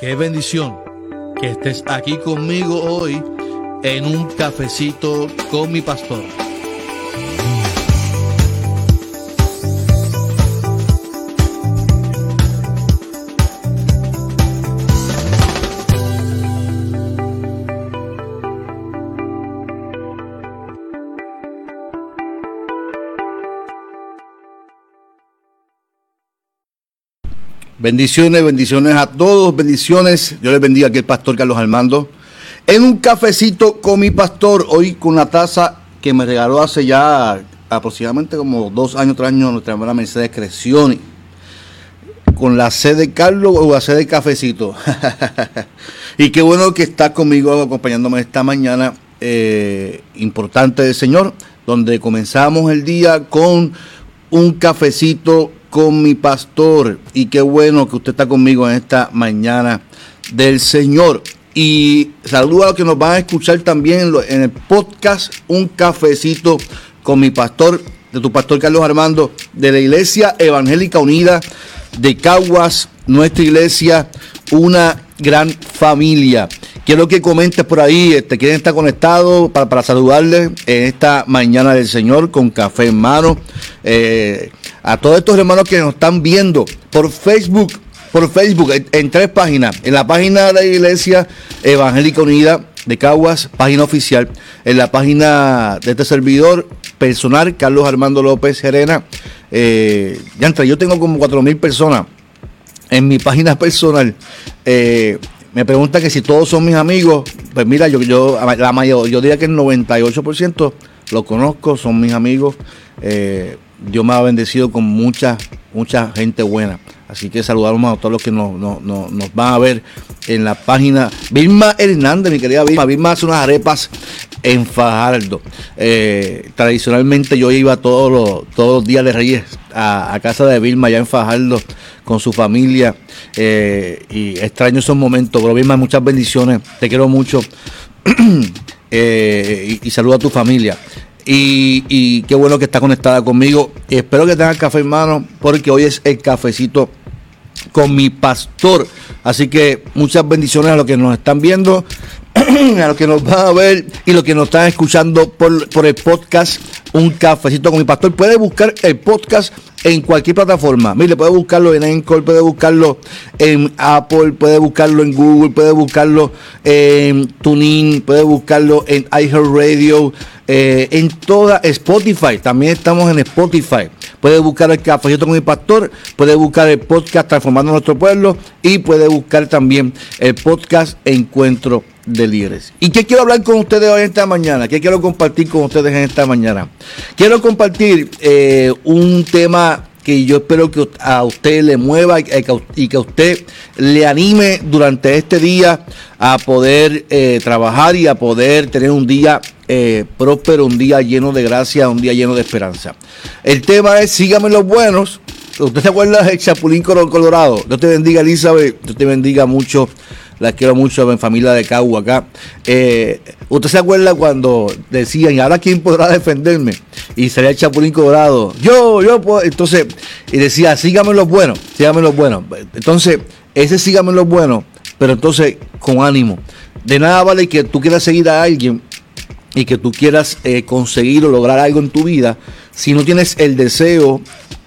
Qué bendición que estés aquí conmigo hoy en un cafecito con mi pastor. Bendiciones, bendiciones a todos, bendiciones. Yo les bendiga aquí el pastor Carlos Armando. En un cafecito con mi pastor, hoy con una taza que me regaló hace ya aproximadamente como dos años, tres años, nuestra hermana Mercedes Crecioni. Con la sede de Carlos o la sede de cafecito. y qué bueno que está conmigo acompañándome esta mañana eh, importante del Señor, donde comenzamos el día con un cafecito con mi pastor. Y qué bueno que usted está conmigo en esta mañana del Señor. Y saludo a los que nos van a escuchar también en el podcast Un Cafecito con mi pastor, de tu pastor Carlos Armando, de la Iglesia Evangélica Unida de Caguas, nuestra iglesia, una gran familia. Quiero que comentes por ahí, este, quieren estar conectados para, para saludarles en esta mañana del Señor con café en mano. Eh, a todos estos hermanos que nos están viendo por Facebook, por Facebook, en, tres páginas. En la página de la Iglesia Evangélica Unida de Caguas, página oficial. En la página de este servidor personal, Carlos Armando López Serena. Eh, ya entre, yo tengo como cuatro mil personas en mi página personal. Eh, me pregunta que si todos son mis amigos. Pues mira, yo, yo, la mayor, yo diría que el 98% lo conozco, son mis amigos. Eh, Dios me ha bendecido con mucha, mucha gente buena. Así que saludamos a todos los que nos, van a ver en la página. Vilma Hernández, mi querida Vilma. Vilma hace unas arepas en Fajardo. Eh, tradicionalmente yo iba todos los, todos los días de Reyes a, casa de Vilma, allá en Fajardo, con su familia. Eh, y extraño esos momentos. Pero Vilma, muchas bendiciones. Te quiero mucho. Eh, y, y saludo a tu familia. Y, qué bueno que está conectada conmigo. Espero que tenga café en mano porque hoy es el cafecito con mi pastor. Así que muchas bendiciones a los que nos están viendo, a los que nos van a ver y los que nos están escuchando por, por el podcast Un Cafecito con mi pastor. Puede buscar el podcast en cualquier plataforma. Mire, puede buscarlo en Encore, puede buscarlo en Apple, puede buscarlo en Google, puede buscarlo en TuneIn, puede buscarlo en iHeartRadio, eh, en toda Spotify. También estamos en Spotify. Puede buscar el Cafecito con mi pastor, puede buscar el podcast Transformando Nuestro Pueblo y puede buscar también el podcast Encuentro de Líderes. ¿Y qué quiero hablar con ustedes hoy esta mañana? ¿Qué quiero compartir con ustedes en esta mañana? Quiero compartir eh, un tema que yo espero que a usted le mueva y que a usted le anime durante este día a poder eh, trabajar y a poder tener un día eh, próspero, un día lleno de gracia, un día lleno de esperanza. El tema es sígame los buenos. ¿Usted se acuerda del Chapulín Colorado? Dios te bendiga, Elizabeth. Dios te bendiga mucho la quiero mucho en familia de Cagua acá. Eh, ¿Usted se acuerda cuando decían, ¿y ahora quién podrá defenderme? Y salía el Chapulín Colorado, yo, yo puedo. Entonces, y decía, sígame los buenos, sígame los buenos. Entonces, ese sígame los buenos, pero entonces con ánimo. De nada vale que tú quieras seguir a alguien y que tú quieras eh, conseguir o lograr algo en tu vida si no tienes el deseo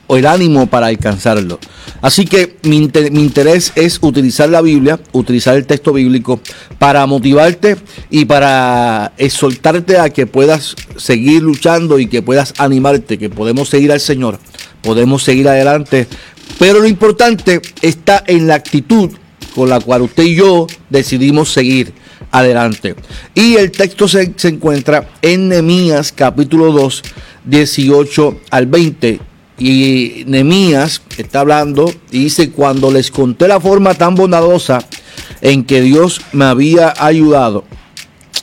o el ánimo para alcanzarlo. Así que mi, interés es utilizar la Biblia, utilizar el texto bíblico para motivarte y para exhortarte a que puedas seguir luchando y que puedas animarte, que podemos seguir al Señor, podemos seguir adelante. Pero lo importante está en la actitud con la cual usted y yo decidimos seguir adelante. Y el texto se, se encuentra en Nehemías capítulo 2, 18 al 20 y Nemías está hablando y dice, cuando les conté la forma tan bondadosa en que Dios me había ayudado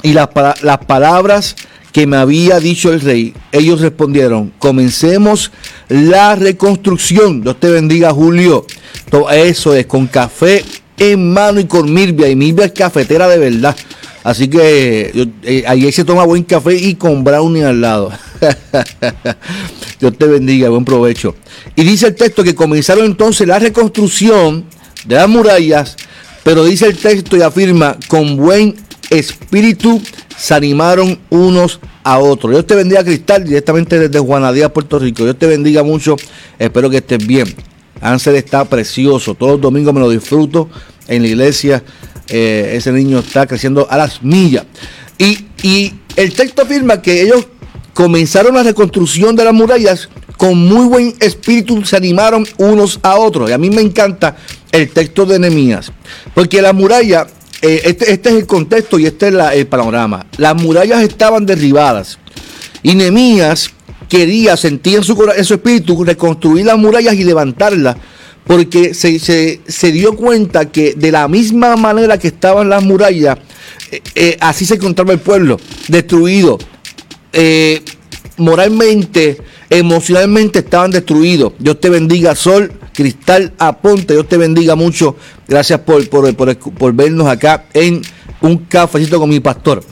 y las, las palabras que me había dicho el rey, ellos respondieron, comencemos la reconstrucción. Dios te bendiga, Julio. Todo eso es con café en mano y con Mirvia. Y Mirvia es cafetera de verdad. Así que eh, ahí se toma buen café y con brownie al lado. Dios te bendiga, buen provecho. Y dice el texto que comenzaron entonces la reconstrucción de las murallas Pero dice el texto y afirma, con buen espíritu se animaron unos a otros. Dios te bendiga, Cristal, directamente desde Juanadía, Puerto Rico. Dios te bendiga mucho. Espero que estés bien. Ansel está precioso. Todos los domingos me lo disfruto en la iglesia. Eh, ese niño está creciendo a las millas. Y, y el texto afirma que ellos comenzaron la reconstrucción de las murallas con muy buen espíritu, se animaron unos a otros. Y a mí me encanta el texto de Nehemías, porque la muralla, eh, este, este, es el contexto y este es el panorama. Las murallas estaban derribadas y Nehemías quería, sentía en su, en su espíritu, reconstruir las murallas y levantarlas porque se, se, dio cuenta que de la misma manera que estaban las murallas, eh, eh, así se encontraba el pueblo, destruido. Eh, moralmente, emocionalmente estaban destruidos. Dios te bendiga, Sol, Cristal, Aponte, Dios te bendiga mucho. Gracias por, por, por vernos acá en un cafecito con mi pastor.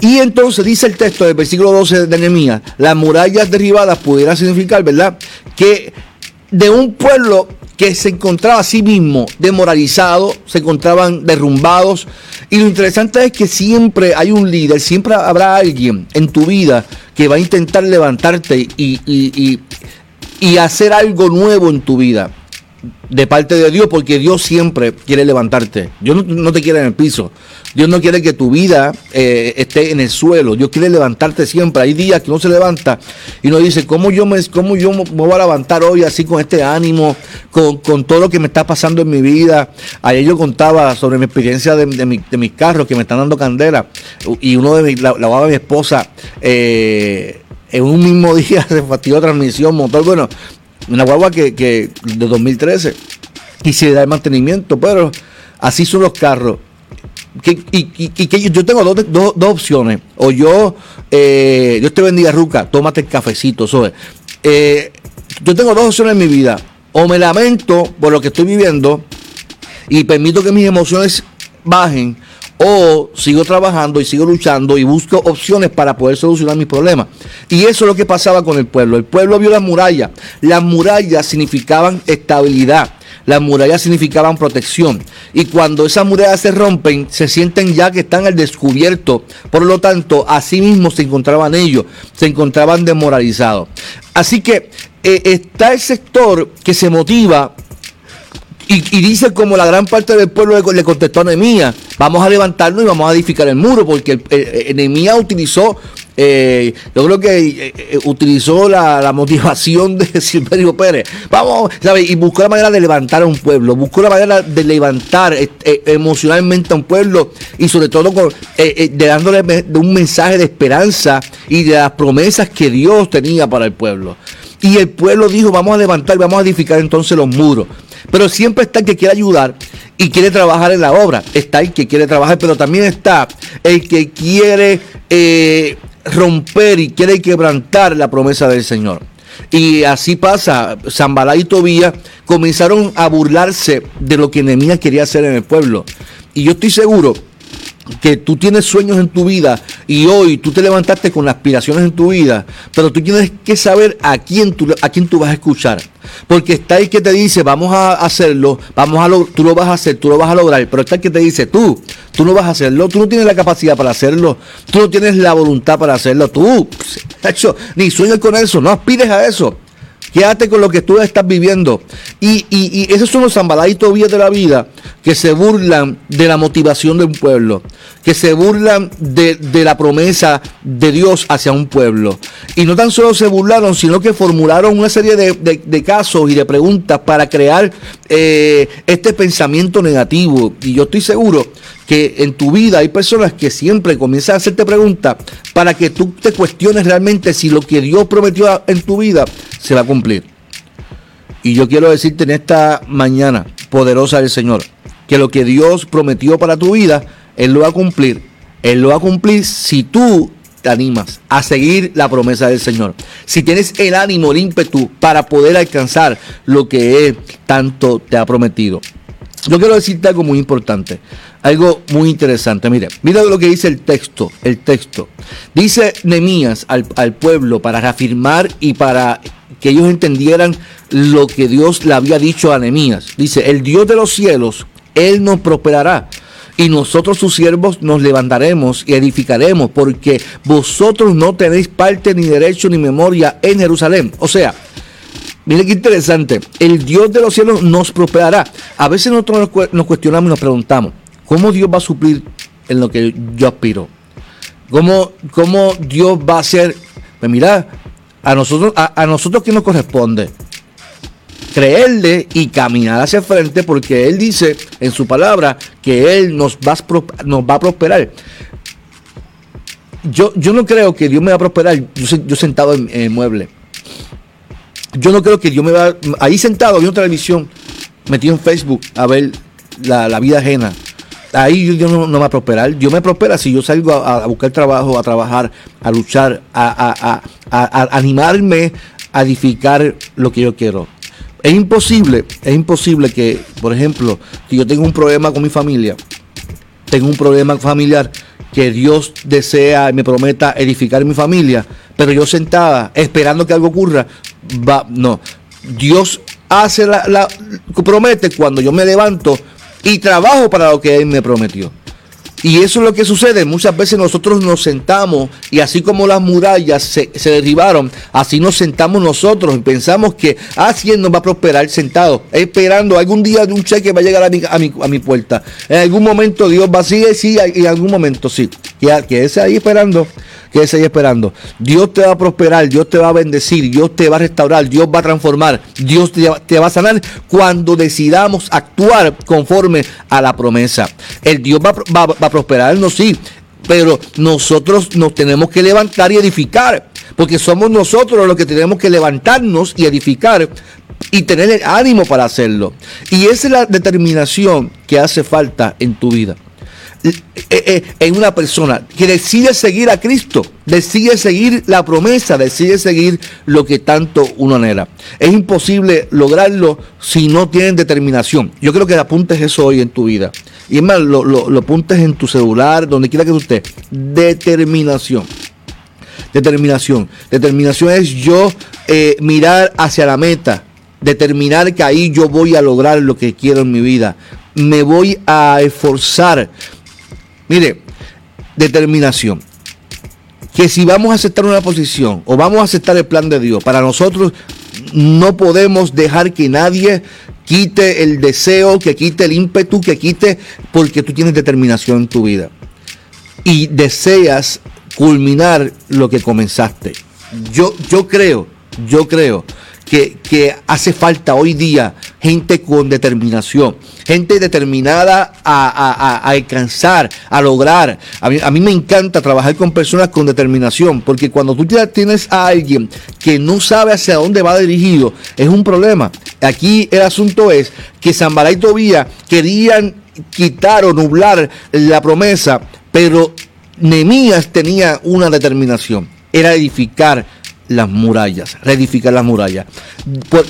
Y entonces dice el texto del versículo 12 de Nehemías, las murallas derribadas pudieran significar, ¿verdad? Que de un pueblo que se encontraba a sí mismo demoralizado, se encontraban derrumbados. Y lo interesante es que siempre hay un líder, siempre habrá alguien en tu vida que va a intentar levantarte y, y hacer algo nuevo en tu vida de parte de Dios, porque Dios siempre quiere levantarte. Dios no, te quiere en el piso. Dios no quiere que tu vida eh, esté en el suelo. Dios quiere levantarte siempre. Hay días que uno se levanta y uno dice, ¿cómo yo me, cómo yo me voy a levantar hoy así con este ánimo, con, todo lo que me está pasando en mi vida? Ayer yo contaba sobre mi experiencia de, mis carros que me están dando candela y uno de mis, la, la, mi esposa. Eh, en un mismo día se fastidió transmisión, motor. Bueno, una guagua que, que de 2013 y se da el mantenimiento, pero así son los carros. y, que yo tengo dos, dos, opciones. O yo, eh, Dios te bendiga, Ruca, tómate el cafecito. Eh, yo tengo dos opciones en mi vida. O me lamento por lo que estoy viviendo y permito que mis emociones bajen, o sigo trabajando y sigo luchando y busco opciones para poder solucionar mis problemas. Y eso es lo que pasaba con el pueblo. El pueblo vio las murallas. Las murallas significaban estabilidad. Las murallas significaban protección. Y cuando esas murallas se rompen, se sienten ya que están al descubierto. Por lo tanto, así mismo se encontraban ellos. Se encontraban desmoralizados. Así que eh, está el sector que se motiva y, dice como la gran parte del pueblo le, contestó a Nehemías, vamos a levantarnos y vamos a edificar el muro, porque Nehemías utilizó, eh, yo creo que eh, eh, utilizó la, motivación de Silverio Pérez, vamos, ¿sabes? Y buscó la manera de levantar a un pueblo, buscó la manera de levantar emocionalmente a un pueblo y sobre todo con, de dándole un mensaje de esperanza y de las promesas que Dios tenía para el pueblo. Y el pueblo dijo, vamos a levantar, vamos a edificar entonces los muros. Pero siempre está el que quiere ayudar y quiere trabajar en la obra. Está el que quiere trabajar, pero también está el que quiere eh, romper y quiere quebrantar la promesa del Señor. Y así pasa, Zambalá y Tobía comenzaron a burlarse de lo que Nehemías quería hacer en el pueblo. Y yo estoy seguro que tú tienes sueños en tu vida y hoy tú te levantaste con aspiraciones en tu vida, pero tú tienes que saber a quién tú, a quién tú vas a escuchar. Porque está el que te dice, vamos a hacerlo, vamos a lo, tú lo vas a hacer, tú lo vas a lograr, pero está el que te dice, tú, tú no vas a hacerlo, tú no tienes la capacidad para hacerlo, tú no tienes la voluntad para hacerlo, tú, ni sueñas con eso, no aspires a eso. Quédate con lo que tú estás viviendo. Y, y, esos son los zambaladitos vías de la vida que se burlan de la motivación de un pueblo, que se burlan de, la promesa de Dios hacia un pueblo. Y no tan solo se burlaron, sino que formularon una serie de, casos y de preguntas para crear eh, este pensamiento negativo. Y yo estoy seguro que en tu vida hay personas que siempre comienzan a hacerte preguntas para que tú te cuestiones realmente si lo que Dios prometió en tu vida se va a cumplir. Y yo quiero decirte en esta mañana poderosa del Señor, que lo que Dios prometió para tu vida, Él lo va a cumplir. Él lo va a cumplir si tú te animas a seguir la promesa del Señor. Si tienes el ánimo, el ímpetu para poder alcanzar lo que Él tanto te ha prometido. Yo quiero decirte algo muy importante, algo muy interesante. Mire, mira lo que dice el texto, el texto. Dice Nemías al, al pueblo para reafirmar y para que ellos entendieran lo que Dios le había dicho a Nemías. Dice, el Dios de los cielos Él nos prosperará. Y nosotros sus siervos nos levantaremos y edificaremos, porque vosotros no tenéis parte ni derecho ni memoria en Jerusalén. O sea, Mire qué interesante. El Dios de los cielos nos prosperará. A veces nosotros nos cuestionamos y nos preguntamos, ¿cómo Dios va a suplir en lo que yo aspiro? ¿Cómo, cómo Dios va a hacer? Pues mira, a nosotros, a, nosotros ¿qué nos corresponde? creerle y caminar hacia el frente porque Él dice en su palabra que Él nos va a, a prosperar. Yo, yo no creo que Dios me va a prosperar yo, sentado en, el mueble. Yo no creo que Dios me va ahí sentado viendo televisión, metido en Facebook a ver la, la vida ajena ahí Dios no, me va prosperar. Dios me prospera si yo salgo a, buscar trabajo, a trabajar, a luchar, a, animarme a edificar lo que yo quiero. Es imposible, es imposible que, por ejemplo, si yo tengo un problema con mi familia, tengo un problema familiar, que Dios desea y me prometa edificar mi familia, pero yo sentada esperando que algo ocurra, va, no. Dios hace la promete cuando yo me levanto y trabajo para lo que Él me prometió. Y eso es lo que sucede. Muchas veces nosotros nos sentamos y así como las murallas se, derribaron, así nos sentamos nosotros y pensamos que así ah, nos va a prosperar sentado, esperando algún día un cheque va a llegar a mi, a mi, a mi puerta. En algún momento Dios va a seguir, sí, en algún momento sí. Que, que ese ahí esperando Quédese ahí esperando. Dios te va a prosperar, Dios te va a bendecir, Dios te va a restaurar, Dios va a transformar, Dios te, va a sanar cuando decidamos actuar conforme a la promesa. El Dios va, a prosperarnos, sí, pero nosotros nos tenemos que levantar y edificar, porque somos nosotros los que tenemos que levantarnos y edificar y tener el ánimo para hacerlo. Y esa es la determinación que hace falta en tu vida. Eh, eh, en una persona que decide seguir a Cristo, decide seguir la promesa, decide seguir lo que tanto uno anhela. Es imposible lograrlo si no tienen determinación. Yo creo que apuntes eso hoy en tu vida. Y es más, lo, lo, apuntes en tu celular, donde quiera que tú estés. Determinación. Determinación. Determinación es yo eh, mirar hacia la meta. Determinar que ahí yo voy a lograr lo que quiero en mi vida. Me voy a esforzar Mire, determinación. Que si vamos a aceptar una posición o vamos a aceptar el plan de Dios, para nosotros no podemos dejar que nadie quite el deseo, que quite el ímpetu, que quite, porque tú tienes determinación en tu vida. Y deseas culminar lo que comenzaste. Yo, yo creo, yo creo que, hace falta hoy día gente con determinación, gente determinada a, alcanzar, a lograr. A mí, me encanta trabajar con personas con determinación, porque cuando tú ya tienes a alguien que no sabe hacia dónde va dirigido, es un problema. Aquí el asunto es que Zambará y Tobía querían quitar o nublar la promesa, pero Nemías tenía una determinación, era edificar las murallas, reedificar las murallas,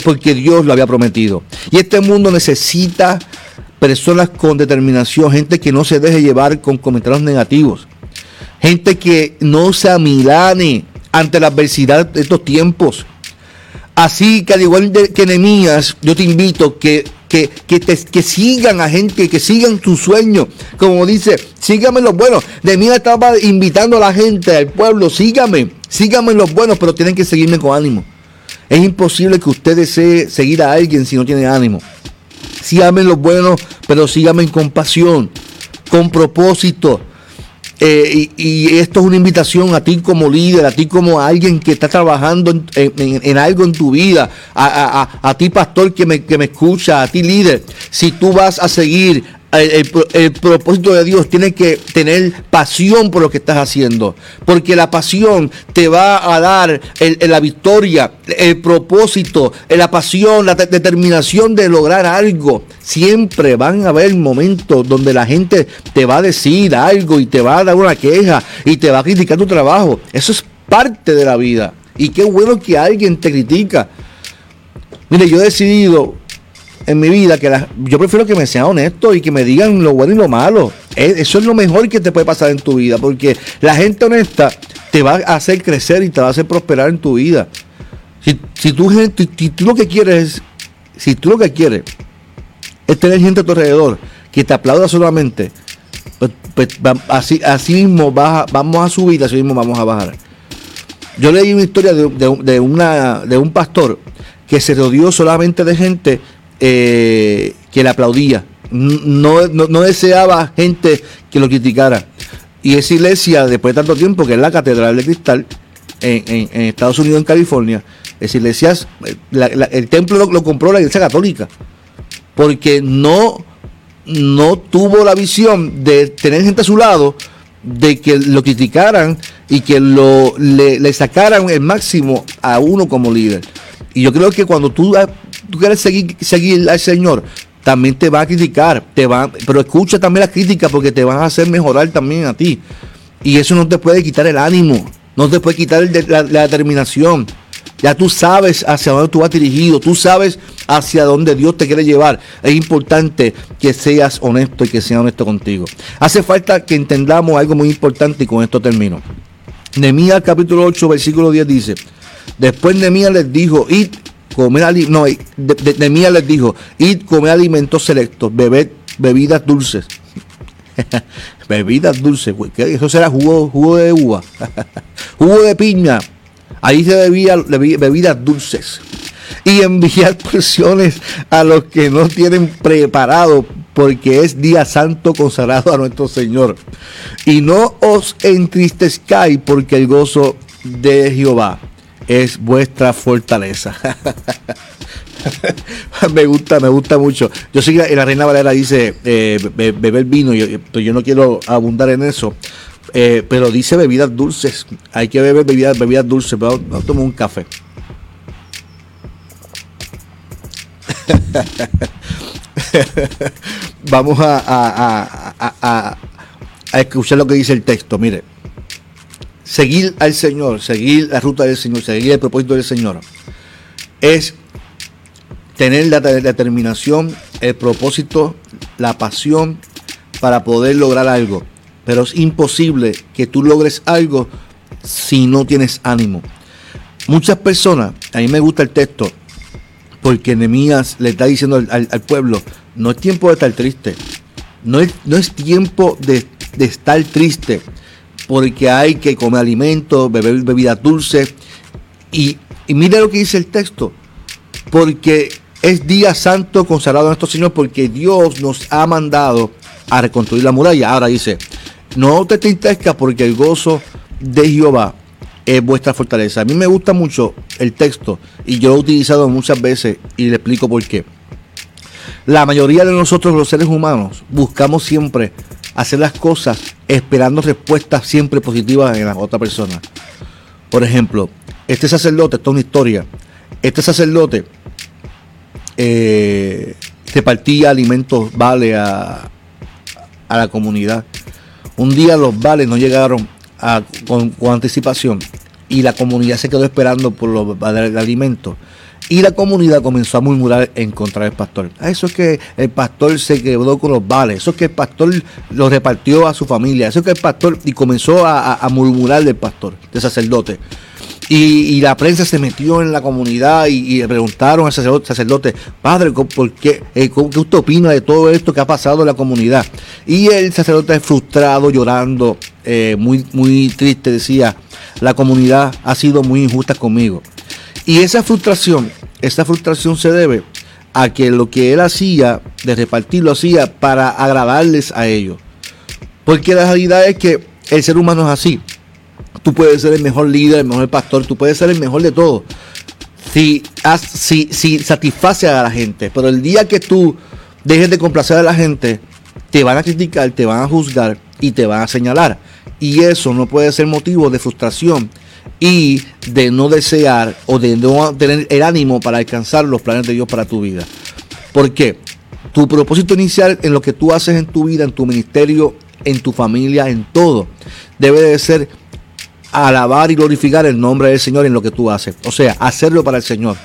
porque Dios lo había prometido. Y este mundo necesita personas con determinación, gente que no se deje llevar con comentarios negativos, gente que no se amilane ante la adversidad de estos tiempos. Así que al igual que Nehemías, yo te invito que que, que, sigan a gente, que sigan tu sueño. Como dice, síganme los buenos. De mí estaba invitando a la gente, al pueblo, síganme, síganme los buenos, pero tienen que seguirme con ánimo. Es imposible que usted desee seguir a alguien si no tiene ánimo. Síganme los buenos, pero síganme con pasión, con propósito eh, y, esto es una invitación a ti como líder, a ti como alguien que está trabajando en, algo en tu vida, a, ti pastor que me, que me escucha, a ti líder. Si tú vas a seguir el, propósito de Dios tiene que tener pasión por lo que estás haciendo, porque la pasión te va a dar la victoria, el propósito, la pasión, la determinación de lograr algo. Siempre van a haber momentos donde la gente te va a decir algo y te va a dar una queja y te va a criticar tu trabajo. Eso es parte de la vida. Y qué bueno que alguien te critica. Mire, yo he decidido en mi vida que yo prefiero que me sean honestos y que me digan lo bueno y lo malo. Eso es lo mejor que te puede pasar en tu vida, porque la gente honesta te va a hacer crecer y te va a hacer prosperar en tu vida. Si, si, tú, si tú lo que quieres, si tú lo que quieres es tener gente a tu alrededor que te aplauda solamente, pues, pues, así, así mismo vamos a subir, así mismo vamos a bajar. Yo leí una historia de, una, de un pastor que se rodeó solamente de gente eh, que le aplaudía. No, deseaba gente que lo criticara. Y esa iglesia, después de tanto tiempo, que es la Catedral de Cristal, en, Estados Unidos, en California, esa iglesia, el templo lo, compró la iglesia católica. Porque no no tuvo la visión de tener gente a su lado, de que lo criticaran y que lo, le, sacaran el máximo a uno como líder. Y yo creo que cuando tú, tú quieres seguir, seguir al Señor, también te va a criticar, te va, pero escucha también la crítica porque te van a hacer mejorar también a ti. Y eso no te puede quitar el ánimo, no te puede quitar la determinación. Ya tú sabes hacia dónde tú vas dirigido, tú sabes hacia dónde Dios te quiere llevar. Es importante que seas honesto y que seas honesto contigo. Hace falta que entendamos algo muy importante y con esto termino. Nehemías capítulo 8, versículo 10 dice, después Nehemías les dijo, id comer no, Nehemías les dijo, id comer alimentos selectos, bebed bebidas dulces. bebidas dulces, eso será jugo, jugo de uva, jugo de piña, Ahí se bebía bebidas dulces. Y enviar porciones a los que no tienen preparado, porque es día santo consagrado a nuestro Señor. Y no os entristezcáis, porque el gozo de Jehová es vuestra fortaleza. me gusta, me gusta mucho. Yo sé que la Reina Valera dice eh, beber vino, yo, yo no quiero abundar en eso, eh, pero dice bebidas dulces. Hay que beber bebidas, bebidas dulces. Vamos, a tomar un café. vamos a, escuchar lo que dice el texto. Mire, seguir al Señor, seguir la ruta del Señor, seguir el propósito del Señor, es tener la determinación, el propósito, la pasión para poder lograr algo pero es imposible que tú logres algo si no tienes ánimo. Muchas personas, a mí me gusta el texto, porque Nehemías le está diciendo al, pueblo, no es tiempo de estar triste, no es, no es tiempo de, estar triste, porque hay que comer alimentos, beber bebidas dulces, y, y mira lo que dice el texto, porque es día santo consagrado a nuestro Señor, porque Dios nos ha mandado a reconstruir la muralla. Ahora dice, no te tristezcas porque el gozo de Jehová es vuestra fortaleza. A mí me gusta mucho el texto y yo lo he utilizado muchas veces y le explico por qué. La mayoría de nosotros los seres humanos buscamos siempre hacer las cosas esperando respuestas siempre positivas en la otra persona. Por ejemplo, este sacerdote, esto es una historia, este sacerdote eh, repartía alimentos vale a, a la comunidad un día los vales no llegaron con, anticipación y la comunidad se quedó esperando por los de alimentos. Y la comunidad comenzó a murmurar en contra del pastor. Ah, eso es que el pastor se quedó con los vales. Eso es que el pastor lo repartió a su familia. Eso es que el pastor y comenzó a, murmurar del pastor, del sacerdote. Y, la prensa se metió en la comunidad y, le preguntaron al sacerdote, padre, ¿por qué, eh, ¿qué usted opina de todo esto que ha pasado en la comunidad? Y el sacerdote frustrado, llorando, eh, muy, muy triste, decía, la comunidad ha sido muy injusta conmigo. Y esa frustración, esa frustración se debe a que lo que él hacía, de repartir, lo hacía para agradarles a ellos. Porque la realidad es que el ser humano es así tú puedes ser el mejor líder, el mejor pastor, tú puedes ser el mejor de todo. Si, si, si satisface a la gente, pero el día que tú dejes de complacer a la gente, te van a criticar, te van a juzgar y te van a señalar. Y eso no puede ser motivo de frustración y de no desear o de no tener el ánimo para alcanzar los planes de Dios para tu vida. ¿Por qué? Tu propósito inicial en lo que tú haces en tu vida, en tu ministerio, en tu familia, en todo, debe de ser alabar y glorificar el nombre del Señor en lo que tú haces. O sea, hacerlo para el Señor.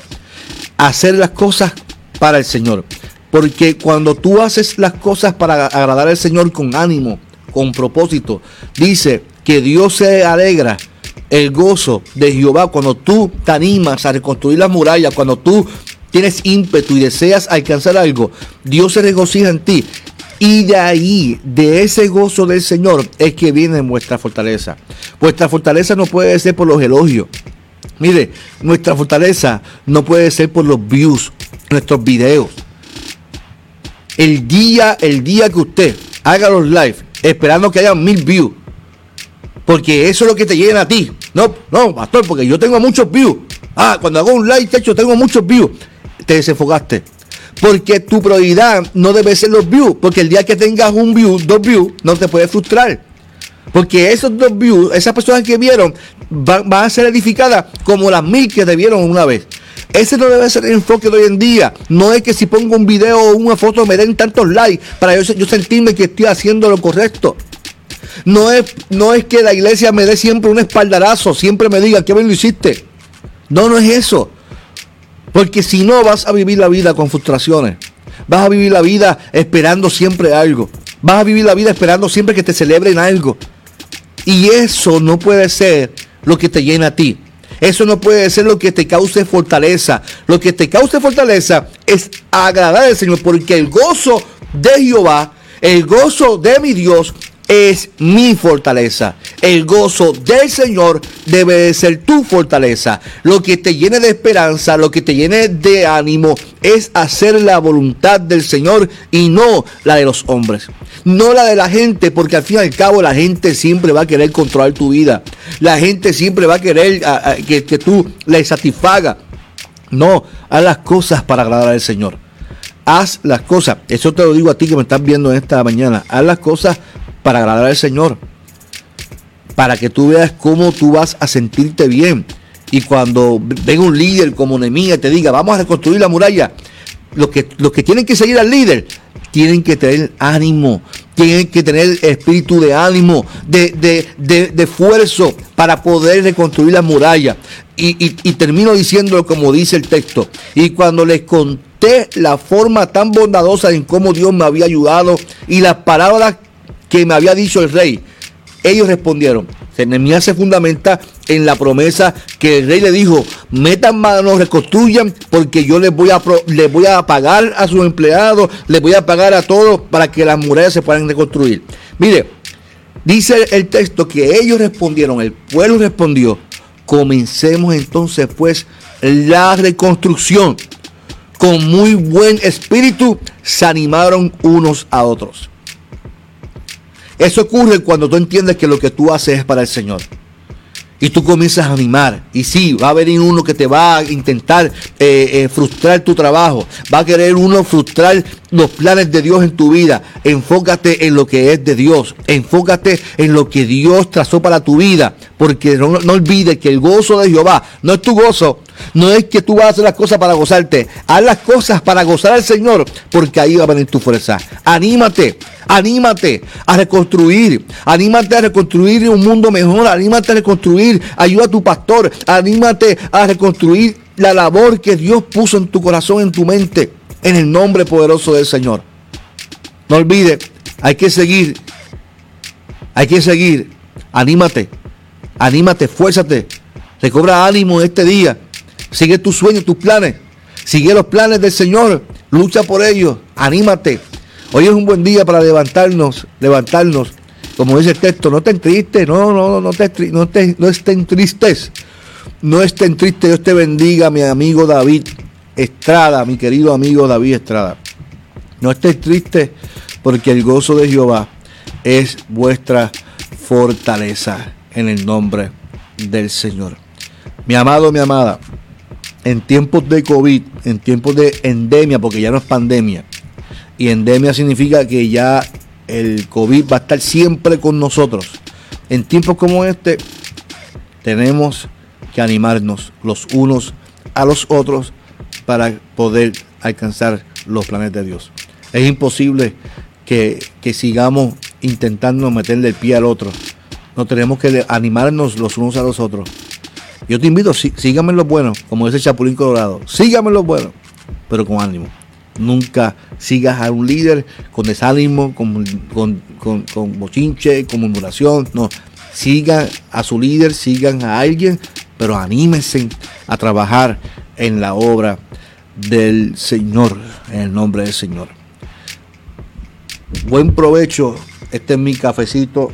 Hacer las cosas para el Señor. Porque cuando tú haces las cosas para agradar al Señor con ánimo, con propósito, dice que Dios se alegra el gozo de Jehová cuando tú te animas a reconstruir las murallas, cuando tú tienes ímpetu y deseas alcanzar algo, Dios se regocija en ti. Y de ahí, de ese gozo del Señor, es que viene vuestra fortaleza. Vuestra fortaleza no puede ser por los elogios. Mire, nuestra fortaleza no puede ser por los views, nuestros videos. El día, el día que usted haga los live, esperando que haya mil views, porque eso es lo que te llena a ti. No, no, pastor, porque yo tengo muchos views. Ah, cuando hago un live, hecho, tengo muchos views. Te desenfocaste. Porque tu prioridad no debe ser los views. Porque el día que tengas un view, dos views, no te puedes frustrar. Porque esos dos views, esas personas que vieron, van, a ser edificadas como las mil que te vieron una vez. Ese no debe ser el enfoque de hoy en día. No es que si pongo un video o una foto me den tantos likes para yo, yo sentirme que estoy haciendo lo correcto. No es, no es que la iglesia me dé siempre un espaldarazo, siempre me diga, qué bien lo hiciste. No, no es eso. Porque si no vas a vivir la vida con frustraciones. Vas a vivir la vida esperando siempre algo. Vas a vivir la vida esperando siempre que te celebren algo. Y eso no puede ser lo que te llena a ti. Eso no puede ser lo que te cause fortaleza. Lo que te cause fortaleza es agradar al Señor. Porque el gozo de Jehová, el gozo de mi Dios es mi fortaleza. El gozo del Señor debe de ser tu fortaleza. Lo que te llene de esperanza, lo que te llene de ánimo es hacer la voluntad del Señor y no la de los hombres. No la de la gente, porque al fin y al cabo la gente siempre va a querer controlar tu vida. La gente siempre va a querer que, que tú le satisfaga. No, haz las cosas para agradar al Señor. Haz las cosas, eso te lo digo a ti que me estás viendo en esta mañana, haz las cosas para agradar al Señor. Para que tú veas cómo tú vas a sentirte bien. Y cuando venga un líder como Nemía te diga, vamos a reconstruir la muralla, los que, que tienen que seguir al líder tienen que tener ánimo, tienen que tener espíritu de ánimo, de, de, de, de esfuerzo para poder reconstruir la muralla. Y, y, y, termino diciéndolo como dice el texto. Y cuando les conté la forma tan bondadosa en cómo Dios me había ayudado y las palabras que me había dicho el rey. Ellos respondieron. Nehemías se fundamenta en la promesa que el rey le dijo, metan manos, reconstruyan, porque yo les voy a les voy a pagar a sus empleados, les voy a pagar a todos para que las murallas se puedan reconstruir. Mire, dice el texto que ellos respondieron, el pueblo respondió, comencemos entonces pues la reconstrucción. Con muy buen espíritu se animaron unos a otros. Eso ocurre cuando tú entiendes que lo que tú haces es para el Señor. Y tú comienzas a animar. Y sí, va a venir uno que te va a intentar eh, eh, frustrar tu trabajo. Va a querer uno frustrar los planes de Dios en tu vida. Enfócate en lo que es de Dios. Enfócate en lo que Dios trazó para tu vida. Porque no, no olvides que el gozo de Jehová no es tu gozo. No es que tú vas a hacer las cosas para gozarte. Haz las cosas para gozar al Señor. Porque ahí va a venir tu fuerza. Anímate. Anímate a reconstruir. Anímate a reconstruir un mundo mejor. Anímate a reconstruir. Ayuda a tu pastor. Anímate a reconstruir la labor que Dios puso en tu corazón, en tu mente. En el nombre poderoso del Señor. No olvides, hay que seguir. Hay que seguir. Anímate. Anímate, fuérzate. Recobra ánimo este día. Sigue tus sueños, tus planes. Sigue los planes del Señor. Lucha por ellos. Anímate. Hoy es un buen día para levantarnos, levantarnos. Como dice el texto, no estén tristes, no, no, no, te, no, te, no estén tristes. No estén tristes, Dios te bendiga, mi amigo David Estrada, mi querido amigo David Estrada. No estés triste porque el gozo de Jehová es vuestra fortaleza en el nombre del Señor. Mi amado, mi amada, en tiempos de COVID, en tiempos de endemia, porque ya no es pandemia, y endemia significa que ya el COVID va a estar siempre con nosotros. En tiempos como este, tenemos que animarnos los unos a los otros para poder alcanzar los planes de Dios. Es imposible que, sigamos intentando meterle el pie al otro. No tenemos que animarnos los unos a los otros. Yo te invito, sí, síganme en lo bueno, como dice Chapulín Colorado. Síganme en lo bueno, pero con ánimo. Nunca sigas a un líder con desánimo, con, con, con, con bochinche, con murmuración. No, sigan a su líder, sigan a alguien, pero anímense a trabajar en la obra del Señor, en el nombre del Señor. Buen provecho. Este es mi cafecito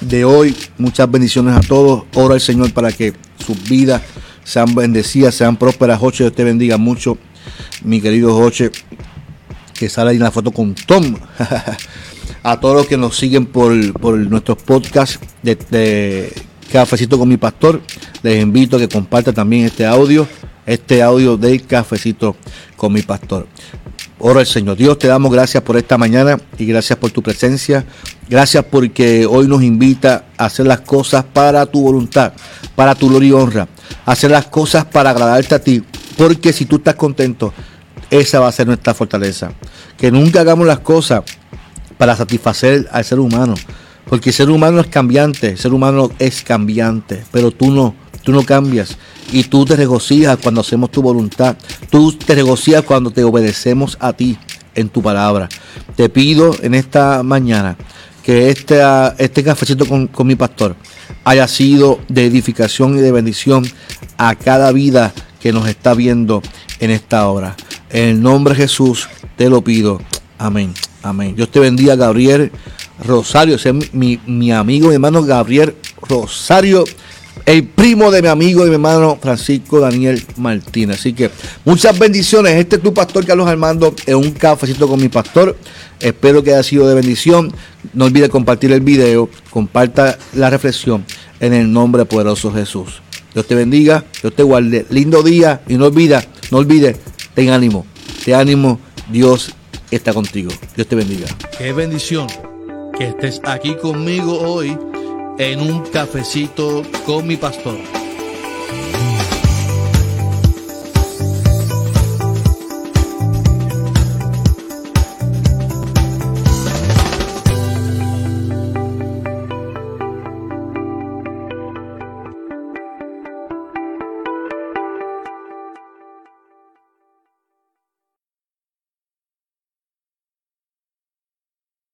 de hoy. Muchas bendiciones a todos. Ora al Señor para que sus vidas sean bendecidas, sean prósperas. Joche, Dios te bendiga mucho. Mi querido Joche, que sale ahí en la foto con Tom. a todos los que nos siguen por, nuestros podcasts de, de, Cafecito con mi pastor, les invito a que compartan también este audio, este audio del Cafecito con mi pastor. Ora el Señor. Dios, te damos gracias por esta mañana y gracias por tu presencia. Gracias porque hoy nos invita a hacer las cosas para tu voluntad, para tu gloria y honra. Hacer las cosas para agradarte a ti. Porque si tú estás contento, esa va a ser nuestra fortaleza. Que nunca hagamos las cosas para satisfacer al ser humano. Porque el ser humano es cambiante, el ser humano es cambiante, pero tú no, tú no cambias y tú te regocijas cuando hacemos tu voluntad. Tú te regocijas cuando te obedecemos a ti en tu palabra. Te pido en esta mañana que este, este cafecito con, con mi pastor haya sido de edificación y de bendición a cada vida que nos está viendo en esta hora. En el nombre de Jesús te lo pido. Amén. Amén. Dios te bendiga, Gabriel Rosario. Es mi, mi amigo, mi hermano Gabriel Rosario el primo de mi amigo y mi hermano Francisco Daniel Martínez. Así que muchas bendiciones. Este es tu pastor Carlos Armando en un cafecito con mi pastor. Espero que haya sido de bendición. No olvide compartir el video, comparta la reflexión en el nombre poderoso Jesús. Dios te bendiga, Dios te guarde. Lindo día y no olvida, no olvide, ten ánimo, ten ánimo, Dios está contigo. Dios te bendiga. Qué bendición que estés aquí conmigo hoy en un cafecito con mi pastor.